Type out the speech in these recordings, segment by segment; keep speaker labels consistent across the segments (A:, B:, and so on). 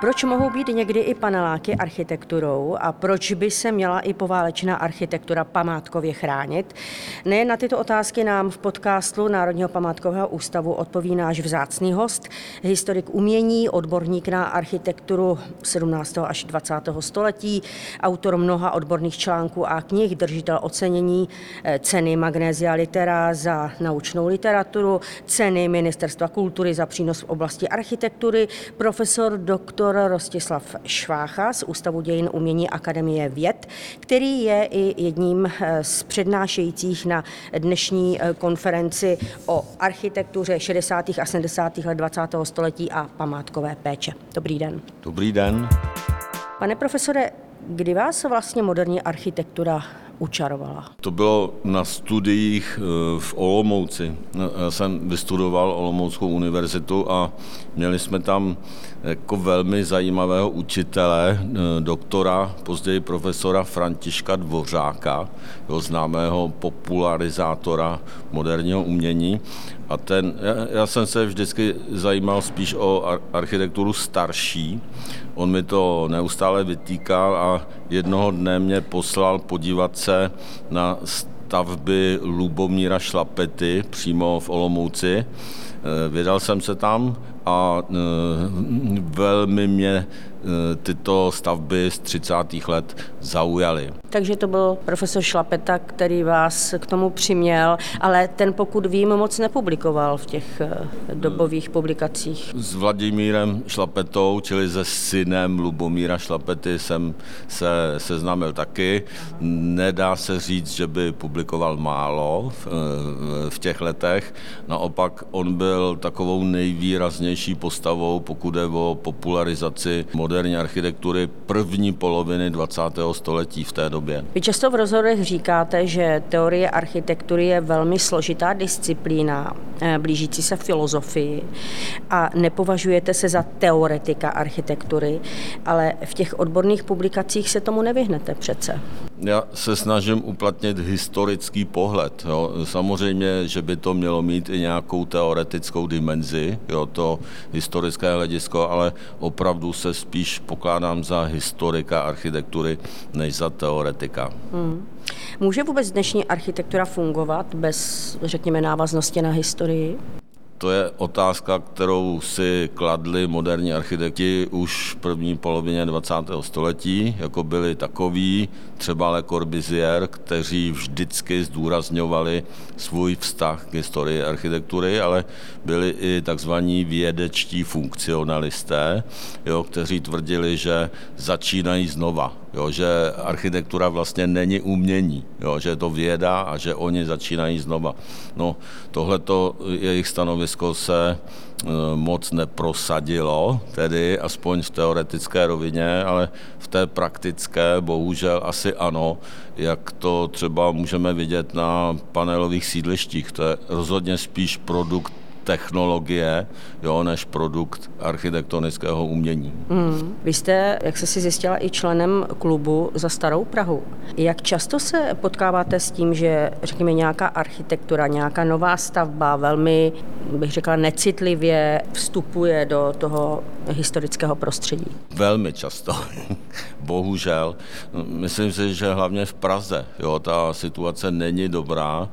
A: Proč mohou být někdy i paneláky architekturou a proč by se měla i poválečná architektura památkově chránit? Ne na tyto otázky nám v podcastu Národního památkového ústavu odpoví náš vzácný host, historik umění, odborník na architekturu 17. až 20. století, autor mnoha odborných článků a knih, držitel ocenění eh, ceny Magnézia Litera za naučnou literaturu, ceny Ministerstva kultury za přínos v oblasti architektury, profesor doktor doktor Rostislav Švácha z Ústavu dějin umění Akademie věd, který je i jedním eh, z přednášejících na dnešní eh, konferenci o architektuře 60. a 70. let 20. století a památkové péče. Dobrý den.
B: Dobrý den.
A: Pane profesore, kdy vás vlastně moderní architektura učarovala?
B: To bylo na studiích eh, v Olomouci. Já jsem vystudoval Olomouckou univerzitu a měli jsme tam jako velmi zajímavého učitele, eh, doktora, později profesora Františka Dvořáka, jeho známého popularizátora moderního umění. A ten, já, já jsem se vždycky zajímal spíš o architekturu starší. On mi to neustále vytýkal a jednoho dne mě poslal podívat se na stavby Lubomíra Šlapety přímo v Olomouci. Eh, vydal jsem se tam a eh, velmi mě tyto stavby z 30. let zaujaly.
A: Takže to byl profesor Šlapeta, který vás k tomu přiměl, ale ten, pokud vím, moc nepublikoval v těch eh, dobových publikacích.
B: S Vladimírem Šlapetou, čili se synem Lubomíra Šlapety, jsem se seznámil taky. Nedá se říct, že by publikoval málo v, eh, v těch letech. Naopak on byl takovou nejvýraznější postavou, pokud je o popularizaci moderní architektury první poloviny 20. století v té době.
A: Vy často v rozhodech říkáte, že teorie architektury je velmi složitá disciplína, eh, blížící se filozofii a nepovažujete se za teoretika architektury, ale v těch odborných publikacích se tomu nevyhnete přece.
B: Já se snažím uplatnit historický pohled. Jo. Samozřejmě, že by to mělo mít i nějakou teoretickou dimenzi, jo, to historické hledisko, ale opravdu se spíš pokládám za historika architektury než za teoretika. Hmm.
A: Může vůbec dnešní architektura fungovat bez, řekněme, návaznosti na historii?
B: To je otázka, kterou si kladli moderní architekti už v první polovině 20. století, jako byli takoví, třeba Le Corbusier, kteří vždycky zdůrazňovali svůj vztah k historii architektury, ale byli i takzvaní vědečtí funkcionalisté, jo, kteří tvrdili, že začínají znova, jo, že architektura vlastně není umění, jo, že je to věda a že oni začínají znova. No, tohleto jejich stanovisko se e, moc neprosadilo, tedy aspoň v teoretické rovině, ale v té praktické bohužel asi ano, jak to třeba můžeme vidět na panelových sídlištích. To je rozhodně spíš produkt technologie, jo, než produkt architektonického umění.
A: Hmm. Vy jste, jak se si zjistila, i členem klubu za Starou Prahu. Jak často se potkáváte s tím, že řekněme nějaká architektura, nějaká nová stavba velmi, bych řekla, necitlivě vstupuje do toho historického prostředí?
B: Velmi často. Bohužel. Myslím si, že hlavně v Praze jo, ta situace není dobrá,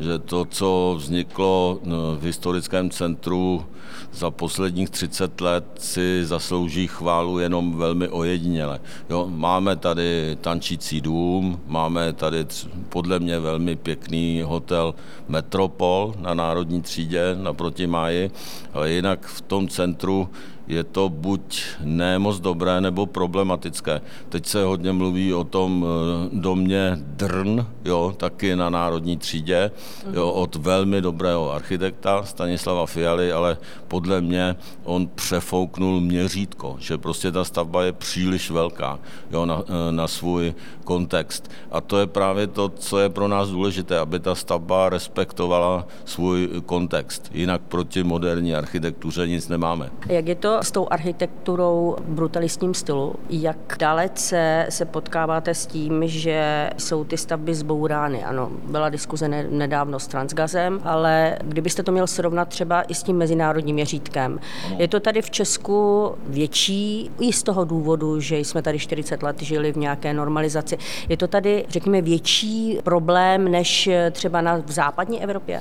B: že to, co vzniklo no, v historickém centru za posledních 30 let, si zaslouží chválu jenom velmi ojediněle. Jo, máme tady tančící dům, máme tady podle mě velmi pěkný hotel Metropol na Národní třídě naproti Máji, ale jinak v tom centru je to buď ne moc dobré nebo problematické. Teď se hodně mluví o tom eh, domě Drn, jo, taky na Národní třídě, jo, od velmi dobrého architekta Stanislava Fialy, ale podle mě on přefouknul měřítko, že prostě ta stavba je příliš velká jo, na, eh, na svůj kontext. A to je právě to, co je pro nás důležité, aby ta stavba respektovala svůj kontext. Jinak proti moderní architektuře nic nemáme.
A: Jak je to s tou architekturou v brutalistním stylu? Jak dalece se potkáváte s tím, že jsou ty stavby zbourány? Ano, byla diskuze nedávno s Transgazem, ale kdybyste to měl srovnat třeba i s tím mezinárodním měřítkem. Je to tady v Česku větší i z toho důvodu, že jsme tady 40 let žili v nějaké normalizaci. Je to tady, řekněme, větší problém než třeba na, v západní Evropě?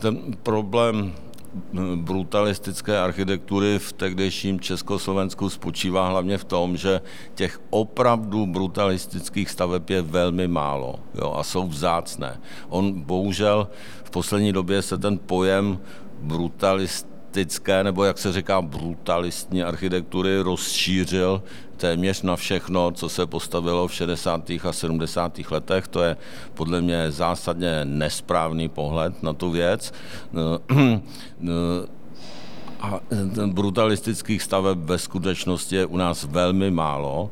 B: Ten problém brutalistické architektury v tehdejším Československu spočívá hlavně v tom, že těch opravdu brutalistických staveb je velmi málo jo, a jsou vzácné. On bohužel v poslední době se ten pojem brutalistické, nebo jak se říká brutalistní architektury rozšířil téměř na všechno, co se postavilo v 60. a 70. letech. To je podle mě zásadně nesprávný pohled na tu věc. A brutalistických staveb ve skutečnosti je u nás velmi málo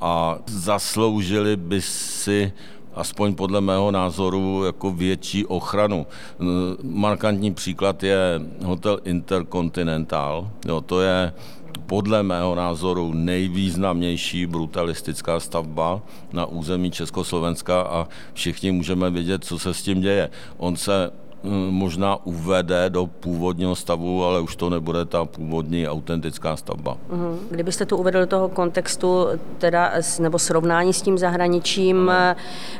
B: a zasloužili by si aspoň podle mého názoru, jako větší ochranu. Markantní příklad je hotel Intercontinental. Jo, to je podle mého názoru nejvýznamnější brutalistická stavba na území Československa a všichni můžeme vidět, co se s tím děje. On se možná uvede do původního stavu, ale už to nebude ta původní autentická stavba.
A: Mhm. Kdybyste to uvedl do toho kontextu, teda, nebo srovnání s tím zahraničím,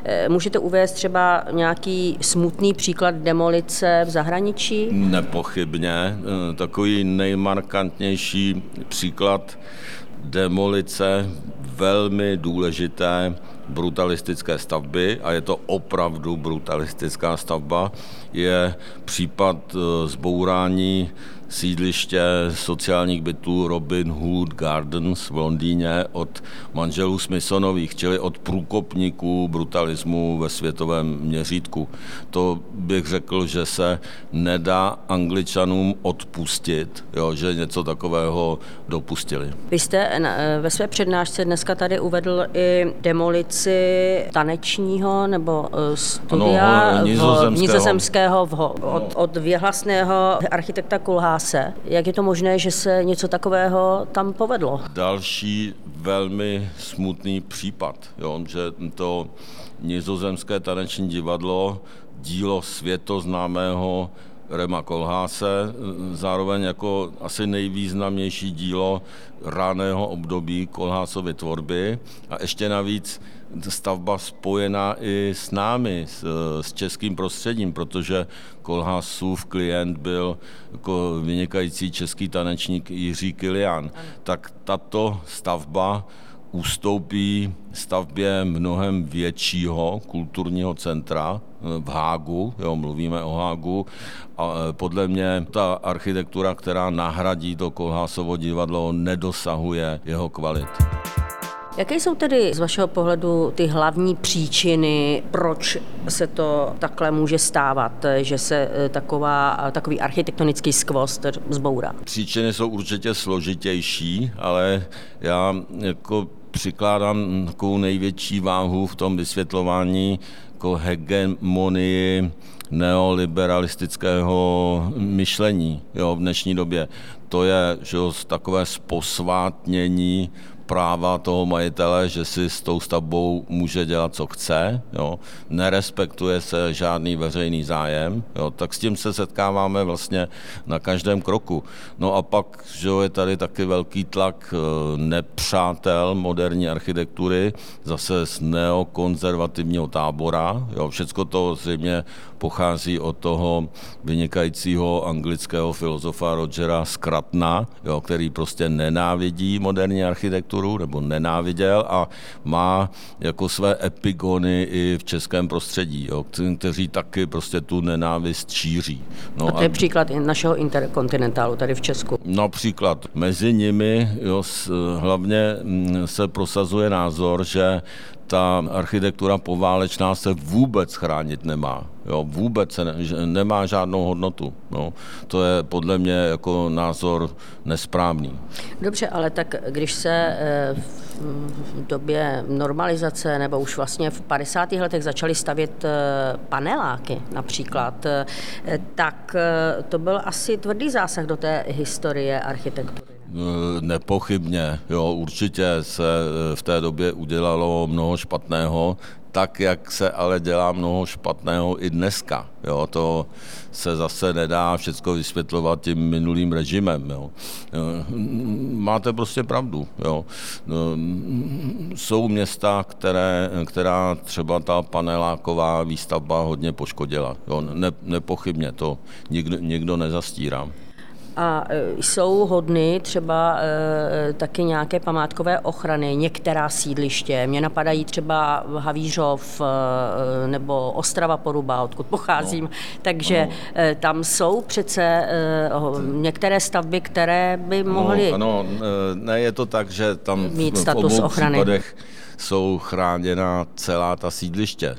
A: eh, můžete uvést třeba nějaký smutný příklad demolice v zahraničí?
B: Nepochybně. Eh, takový nejmarkantnější příklad demolice velmi důležité brutalistické stavby a je to opravdu brutalistická stavba, je případ eh, zbourání sídliště sociálních bytů Robin Hood Gardens v Londýně od manželů Smithsonových, čili od průkopníků brutalismu ve světovém měřítku. To bych řekl, že se nedá angličanům odpustit, jo, že něco takového dopustili.
A: Vy jste eh, ve své přednášce dneska tady uvedl i demolici tanečního nebo eh, studia ano, nizozemského, nizozemského v, od, od věhlasného architekta Kulháse se. Jak je to možné, že se něco takového tam povedlo?
B: Další velmi smutný případ, jo, že to nizozemské taneční divadlo, dílo světoznámého Rema Kolháse, zároveň jako asi nejvýznamnější dílo raného období Kolhásovy tvorby a ještě navíc stavba spojená i s námi, s, s českým prostředím, protože Kolhasův klient byl jako vynikající český tanečník Jiří Kilian. Tak tato stavba ustoupí stavbě mnohem většího kulturního centra v Hágu, jo, mluvíme o Hágu, a e, podle mě ta architektura, která nahradí to Kolhásovo divadlo, nedosahuje jeho kvalit.
A: Jaké jsou tedy z vašeho pohledu ty hlavní příčiny, proč se to takhle může stávat, že se e, taková, takový architektonický skvost zbourá?
B: Příčiny jsou určitě složitější, ale já jako přikládám takovou největší váhu v tom vysvětlování jako hegemonii neoliberalistického myšlení jo, v dnešní době. To je že jo, takové sposvátnění práva toho majitele, že si s tou stavbou může dělat, co chce, jo. nerespektuje se žádný veřejný zájem, jo. tak s tím se setkáváme vlastně na každém kroku. No a pak že je tady taky velký tlak eh, nepřátel moderní architektury, zase z neokonzervativního tábora. Jo. Všecko to zřejmě pochází od toho vynikajícího anglického filozofa Rogera Skratna, jo, který prostě nenávidí moderní architekturu nebo nenáviděl a má jako své epigony i v českém prostředí, jo, kteří taky prostě tu nenávist šíří.
A: No a to je a, příklad našeho interkontinentálu tady v Česku.
B: Například mezi nimi jo, hlavně mm, se prosazuje názor, že ta architektura poválečná se vůbec chránit nemá. Jo, vůbec se ne, nemá žádnou hodnotu. Jo. To je podle mě jako názor nesprávný.
A: Dobře, ale tak když se eh, v době normalizace nebo už vlastně v 50. letech začaly stavět eh, paneláky například, eh, tak to byl asi tvrdý zásah do té historie architektury.
B: Nepochybně, jo, určitě se v té době udělalo mnoho špatného, tak, jak se ale dělá mnoho špatného i dneska. Jo, to se zase nedá všechno vysvětlovat tím minulým režimem. Jo. Máte prostě pravdu. Jo. Jsou města, které, která třeba ta paneláková výstavba hodně poškodila. Jo. Ne, nepochybně, to nikdo, nikdo nezastírá.
A: A e, jsou hodny třeba e, taky nějaké památkové ochrany, některá sídliště. Mě napadají třeba Havířov e, nebo Ostrava Poruba, odkud pocházím. No. Takže no. tam jsou přece e, některé stavby, které by no, mohly
B: no, ano, ne je to tak, že tam mít status v obou ochrany. případech jsou chráněna celá ta sídliště.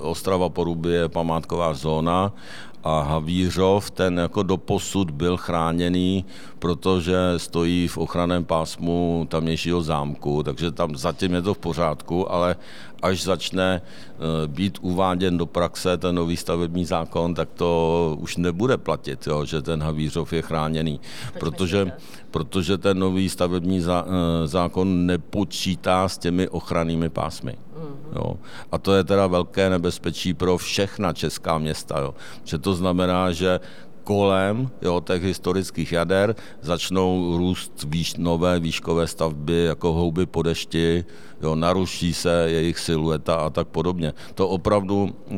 B: Ostrava Poruby je památková zóna a Havířov, ten jako doposud byl chráněný, protože stojí v ochranném pásmu tamnějšího zámku, takže tam zatím je to v pořádku, ale až začne eh, být uváděn do praxe ten nový stavební zákon, tak to už nebude platit, jo, že ten Havířov je chráněný, protože, protože ten nový stavební eh, zákon nepočítá s těmi ochrannými pásmy. Jo. A to je teda velké nebezpečí pro všechna česká města. Jo. Že to znamená, že kolem jo, těch historických jader začnou růst výš, nové výškové stavby jako houby po dešti, jo, naruší se jejich silueta a tak podobně. To opravdu e,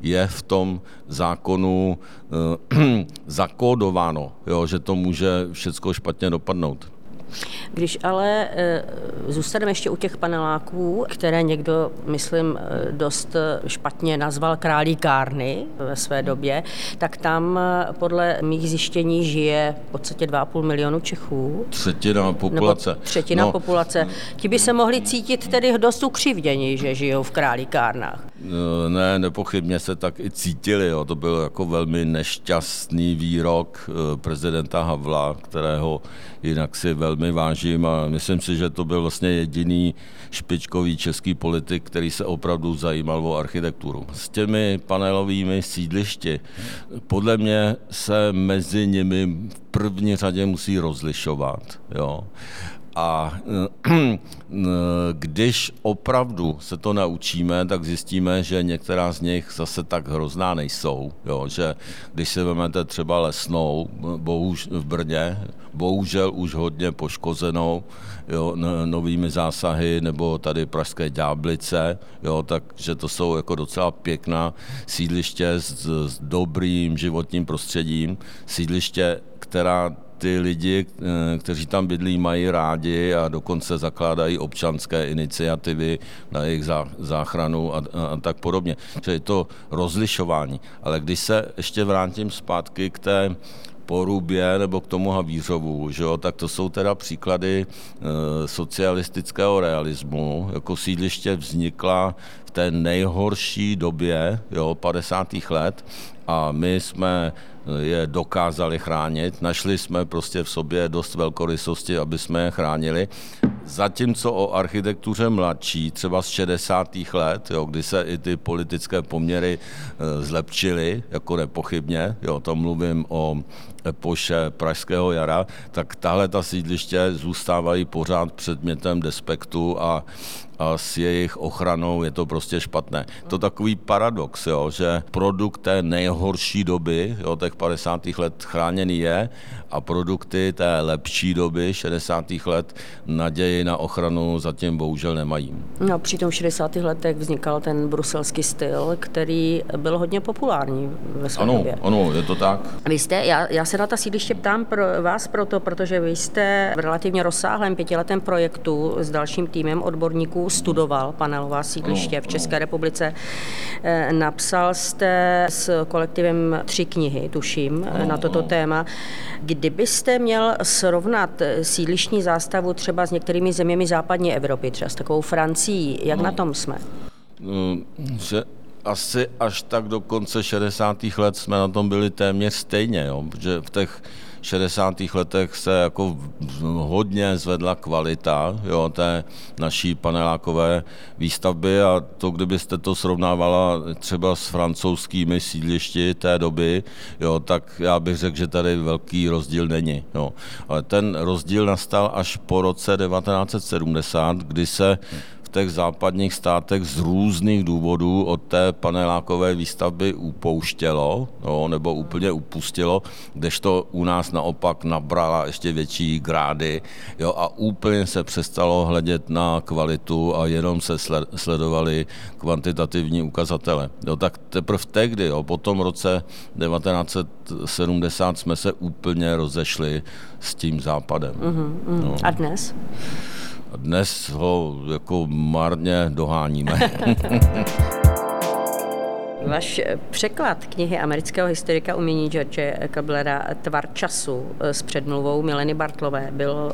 B: je v tom zákonu e, zakódováno, jo, že to může všechno špatně dopadnout.
A: Když ale eh, zůstaneme ještě u těch paneláků, které někdo, myslím, eh, dost špatně nazval králíkárny ve své době, tak tam podle mých zjištění žije v podstatě 2,5 milionu Čechů.
B: Třetina populace.
A: Nebo třetina no. populace. Ti by se mohli cítit tedy dost ukřivdění, že žijou v králíkárnách.
B: Ne, nepochybně se tak i cítili. Jo. To byl jako velmi nešťastný výrok prezidenta Havla, kterého jinak si velmi vážím a myslím si, že to byl vlastně jediný špičkový český politik, který se opravdu zajímal o architekturu. S těmi panelovými sídlišti podle mě se mezi nimi v první řadě musí rozlišovat. Jo. A když opravdu se to naučíme, tak zjistíme, že některá z nich zase tak hrozná nejsou. Jo? Že když si vezmete třeba lesnou, bohuž, v Brně, bohužel už hodně poškozenou jo, novými zásahy, nebo tady Pražské Ďáblice, jo, takže to jsou jako docela pěkná sídliště s, s dobrým životním prostředím, sídliště, která ty lidi, eh, kteří tam bydlí, mají rádi a dokonce zakládají občanské iniciativy na jejich záchranu a, a tak podobně. Čili to rozlišování. Ale když se ještě vrátím zpátky k té Porubě nebo k tomu Havířovu, že jo, tak to jsou teda příklady e, socialistického realismu. Jako sídliště vznikla v té nejhorší době, jo, 50. let a my jsme je dokázali chránit. Našli jsme prostě v sobě dost velkorysosti, aby jsme je chránili. Zatímco o architektuře mladší, třeba z 60. let, jo, kdy se i ty politické poměry e, zlepšily, jako nepochybně, jo, to mluvím o epoše Pražského jara, tak tahle ta sídliště zůstávají pořád předmětem despektu a a s jejich ochranou je to prostě špatné. To takový paradox, jo, že produkt té nejhorší doby, jo, těch 50. let chráněný je a produkty té lepší doby, 60. let, naději na ochranu zatím bohužel nemají.
A: No, při tom 60. letech vznikal ten bruselský styl, který byl hodně populární ve své
B: ano,
A: době.
B: Ano, je to tak.
A: Vy jste, já, já se na ta sídliště ptám pro vás proto, protože vy jste v relativně rozsáhlém pětiletém projektu s dalším týmem odborníků studoval panelová sídliště v České republice. Eh, napsal jste s kolektivem tři knihy, tuším, na toto téma. Kdybyste měl srovnat sídlištní zástavu třeba s některými zeměmi západní Evropy, třeba s takovou Francií, jak no. na tom jsme?
B: No, že asi až tak do konce 60. let jsme na tom byli téměř stejně, jo? protože v těch 60. letech se jako hodně zvedla kvalita jo, té naší panelákové výstavby a to, kdybyste to srovnávala třeba s francouzskými sídlišti té doby, jo, tak já bych řekl, že tady velký rozdíl není. Jo. Ale ten rozdíl nastal až po roce 1970, kdy se v těch západních státech z různých důvodů od té panelákové výstavby upouštělo, no, nebo úplně upustilo, kdežto u nás naopak nabrala ještě větší grády jo, a úplně se přestalo hledět na kvalitu a jenom se sledovali kvantitativní ukazatele. Jo, tak teprve tehdy, jo, po tom roce 1970 jsme se úplně rozešli s tím západem.
A: Mm-hmm. No. A dnes?
B: Dnes ho jako marně doháníme.
A: Váš překlad knihy amerického historika umění George Kablera Tvar času s předmluvou Mileny Bartlové byl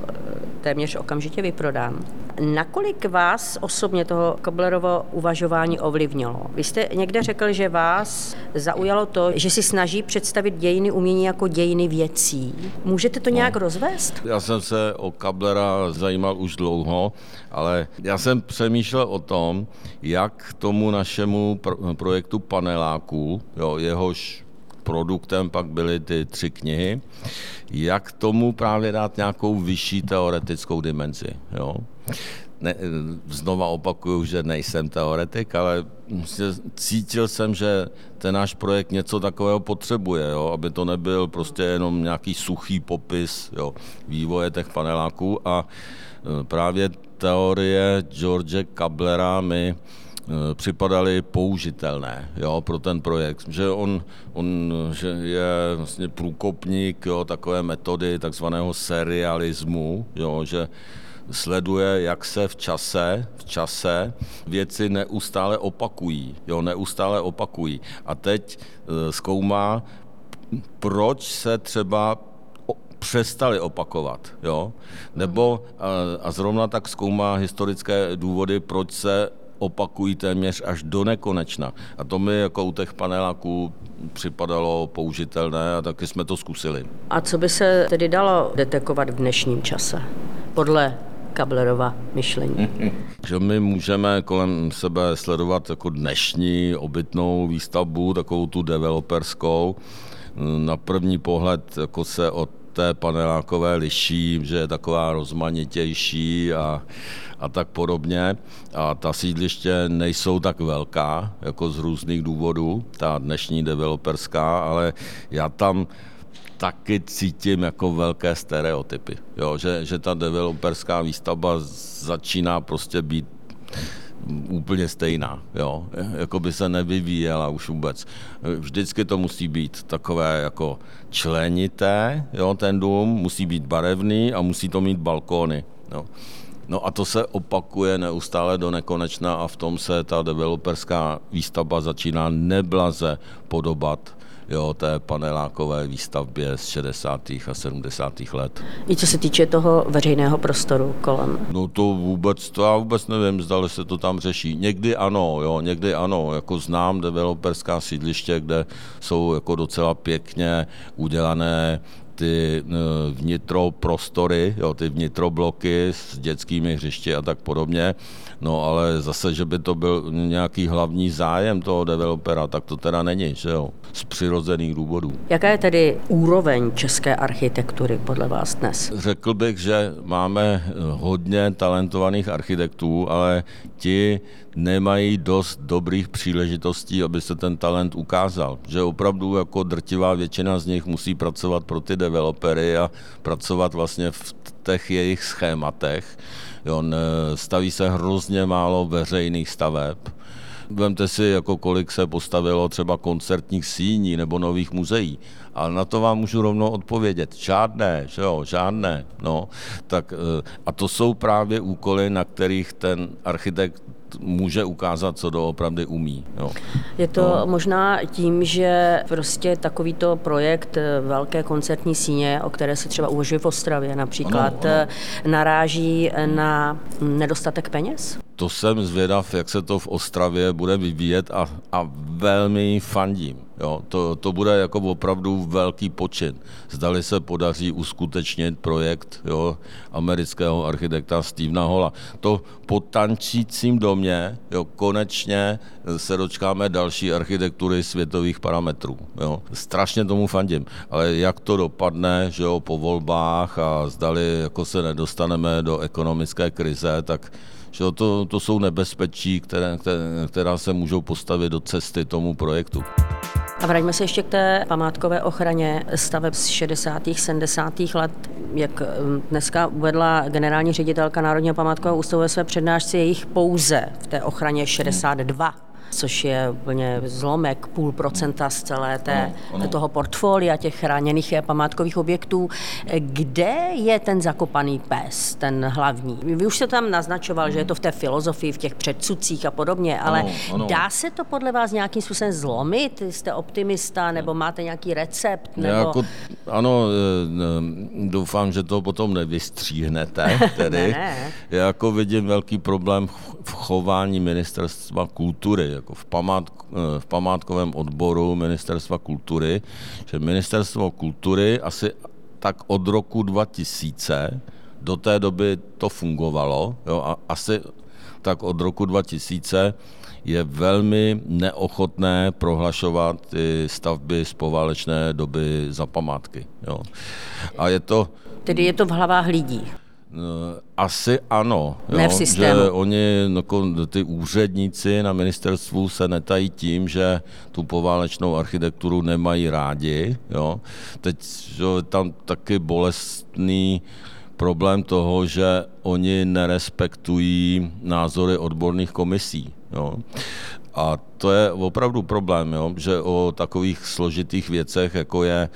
A: téměř okamžitě vyprodán. Nakolik vás osobně toho Koblerovo uvažování ovlivnilo? Vy jste někde řekl, že vás zaujalo to, že si snaží představit dějiny umění jako dějiny věcí. Můžete to nějak no. rozvést?
B: Já jsem se o Kablera zajímal už dlouho, ale já jsem přemýšlel o tom, jak tomu našemu projektu paneláků, jo, jehož produktem pak byly ty tři knihy, jak tomu právě dát nějakou vyšší teoretickou dimenzi. Jo? Ne, znova opakuju, že nejsem teoretik, ale cítil jsem, že ten náš projekt něco takového potřebuje, jo? aby to nebyl prostě jenom nějaký suchý popis jo? vývoje těch paneláků a e, právě teorie George Kablera mi Eh, připadaly použitelné jo, pro ten projekt. Že on, on že je vlastně průkopník jo, takové metody takzvaného serialismu, jo, že sleduje, jak se v čase, v čase věci neustále opakují. Jo, neustále opakují. A teď e, zkoumá, proč se třeba přestali opakovat. Jo? Nebo a, zrovna tak zkoumá historické důvody, proč se opakují téměř až do nekonečna. A to mi jako u těch paneláků připadalo použitelné a taky jsme to zkusili.
A: A co by se tedy dalo detekovat v dnešním čase? Podle Kablerova myšlení.
B: Že my můžeme kolem sebe sledovat jako dnešní obytnou výstavbu, takovou tu developerskou. Na první pohled jako se od té panelákové liší, že je taková rozmanitější a, a tak podobně. A ta sídliště nejsou tak velká, jako z různých důvodů, ta dnešní developerská, ale já tam taky cítím jako velké stereotypy. Jo, že, že ta developerská výstavba začíná prostě být úplně stejná, jo, jako by se nevyvíjela už vůbec. Vždycky to musí být takové jako členité, jo, ten dům musí být barevný a musí to mít balkóny, jo. No a to se opakuje neustále do nekonečna a v tom se ta developerská výstavba začíná neblaze podobat jo, té panelákové výstavbě z 60. a 70. let.
A: I co se týče toho veřejného prostoru kolem?
B: No to vůbec, to já vůbec nevím, zda se to tam řeší. Někdy ano, jo, někdy ano, jako znám developerská sídliště, kde jsou jako docela pěkně udělané ty eh, vnitroprostory, jo, ty vnitrobloky s dětskými hřišti a tak podobně. No ale zase, že by to byl nějaký hlavní zájem toho developera, tak to teda není, že jo, z přirozených důvodů.
A: Jaká je tedy úroveň české architektury podle vás dnes?
B: Řekl bych, že máme hodně talentovaných architektů, ale ti nemají dost dobrých příležitostí, aby se ten talent ukázal. Že opravdu jako drtivá většina z nich musí pracovat pro ty developery a pracovat vlastně v těch jejich schématech. Jo, staví se hrozně málo veřejných staveb. Vemte si, jako kolik se postavilo třeba koncertních síní nebo nových muzeí. Ale na to vám můžu rovnou odpovědět. Žádné, že jo, žádné. No, tak, eh, a to jsou právě úkoly, na kterých ten architekt může ukázat, co doopravdy umí. Jo.
A: Je to no. možná tím, že prostě takovýto projekt eh, velké koncertní síně, o které se třeba uvažuje v Ostravě například, ano, ano. Eh, naráží na nedostatek peněz?
B: To jsem zvědav, jak se to v Ostravě bude vyvíjet a, a velmi fandím. Jo. To, to bude jako opravdu velký počin. Zdali se podaří uskutečnit projekt jo, amerického architekta Stevena Holla. To po tančícím domě jo, konečně se dočkáme další architektury světových parametrů. Jo. Strašně tomu fandím. Ale jak to dopadne že jo, po volbách a zdali jako se nedostaneme do ekonomické krize, tak že to, to jsou nebezpečí, které, které, která se můžou postavit do cesty tomu projektu.
A: A vraťme se ještě k té památkové ochraně staveb z 60. 70. let. Jak um, dneska uvedla generální ředitelka Národního památkového ústavu ve své přednášce, je jich pouze v té ochraně 62 což je úplně zlomek, půl procenta z celé té, ano, ano. toho portfolia těch chráněných památkových objektů. Kde je ten zakopaný pes, ten hlavní? Vy už se tam naznačoval, že je to v té filozofii, v těch předsudcích a podobně, ale ano, ano. dá se to podle vás nějakým způsobem zlomit? Jste optimista nebo máte nějaký recept? Nebo...
B: Jako, ano, e, doufám, že to potom nevystříhnete. Tedy. ne, ne. Já jako vidím velký problém v chování ministerstva kultury jako v, památk, eh, v památkovém odboru Ministerstva kultury, že Ministerstvo kultury asi tak od roku 2000 do té doby to fungovalo, jo, a asi tak od roku 2000 je velmi neochotné prohlašovat ty stavby z poválečné doby za památky. Jo. A je to...
A: Tedy je to v hlavách lidí.
B: Eh, asi ano.
A: Jo, ne v systému.
B: Že oni, no, ty úředníci na ministerstvu se netají tím, že tu poválečnou architekturu nemají rádi. Jo. Teď že, tam taky bolestný problém toho, že oni nerespektují názory odborných komisí. Jo. A to je opravdu problém, jo, že o takových složitých věcech, jako je e,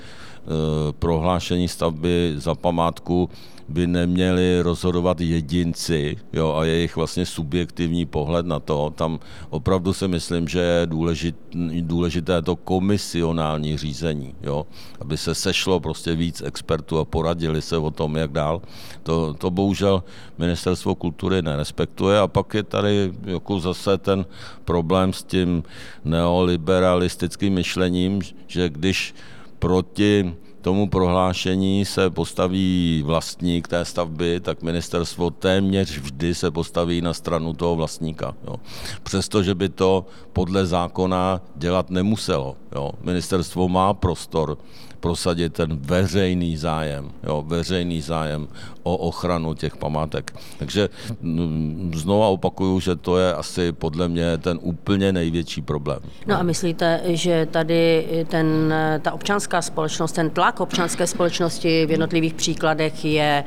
B: prohlášení stavby za památku, by neměli rozhodovat jedinci jo, a jejich vlastně subjektivní pohled na to. Tam opravdu si myslím, že je důležit, důležité to komisionální řízení, jo, aby se sešlo prostě víc expertů a poradili se o tom, jak dál. To, to bohužel ministerstvo kultury nerespektuje a pak je tady jako zase ten problém s tím neoliberalistickým myšlením, že když proti tomu prohlášení se postaví vlastník té stavby, tak ministerstvo téměř vždy se postaví na stranu toho vlastníka. Jo. Přestože by to podle zákona dělat nemuselo. Jo. Ministerstvo má prostor prosadit ten veřejný zájem, jo, veřejný zájem o ochranu těch památek. Takže mm, znova opakuju, že to je asi podle mě ten úplně největší problém.
A: No a myslíte, že tady ten, ta občanská společnost, ten tlak občanské společnosti v jednotlivých příkladech je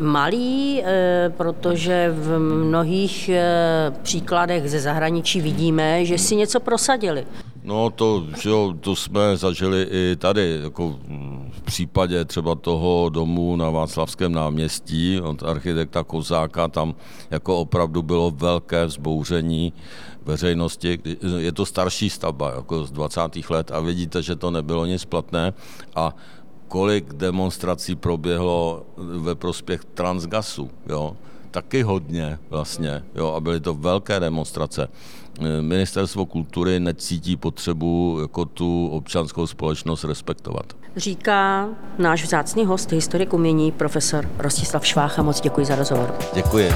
A: malý, eh, protože v mnohých eh, příkladech ze zahraničí vidíme, že si něco prosadili.
B: No to, že jo, to jsme zažili i tady, jako v případě třeba toho domu na Václavském náměstí od architekta Kozáka, tam jako opravdu bylo velké vzbouření veřejnosti. Je to starší stavba, jako z 20. let a vidíte, že to nebylo nic platné a kolik demonstrací proběhlo ve prospěch transgasu, jo taky hodně vlastně, jo, a byly to velké demonstrace. Ministerstvo kultury necítí potřebu jako tu občanskou společnost respektovat.
A: Říká náš vzácný host, historik umění, profesor Rostislav Švácha. Moc děkuji za rozhovor.
B: Děkuji.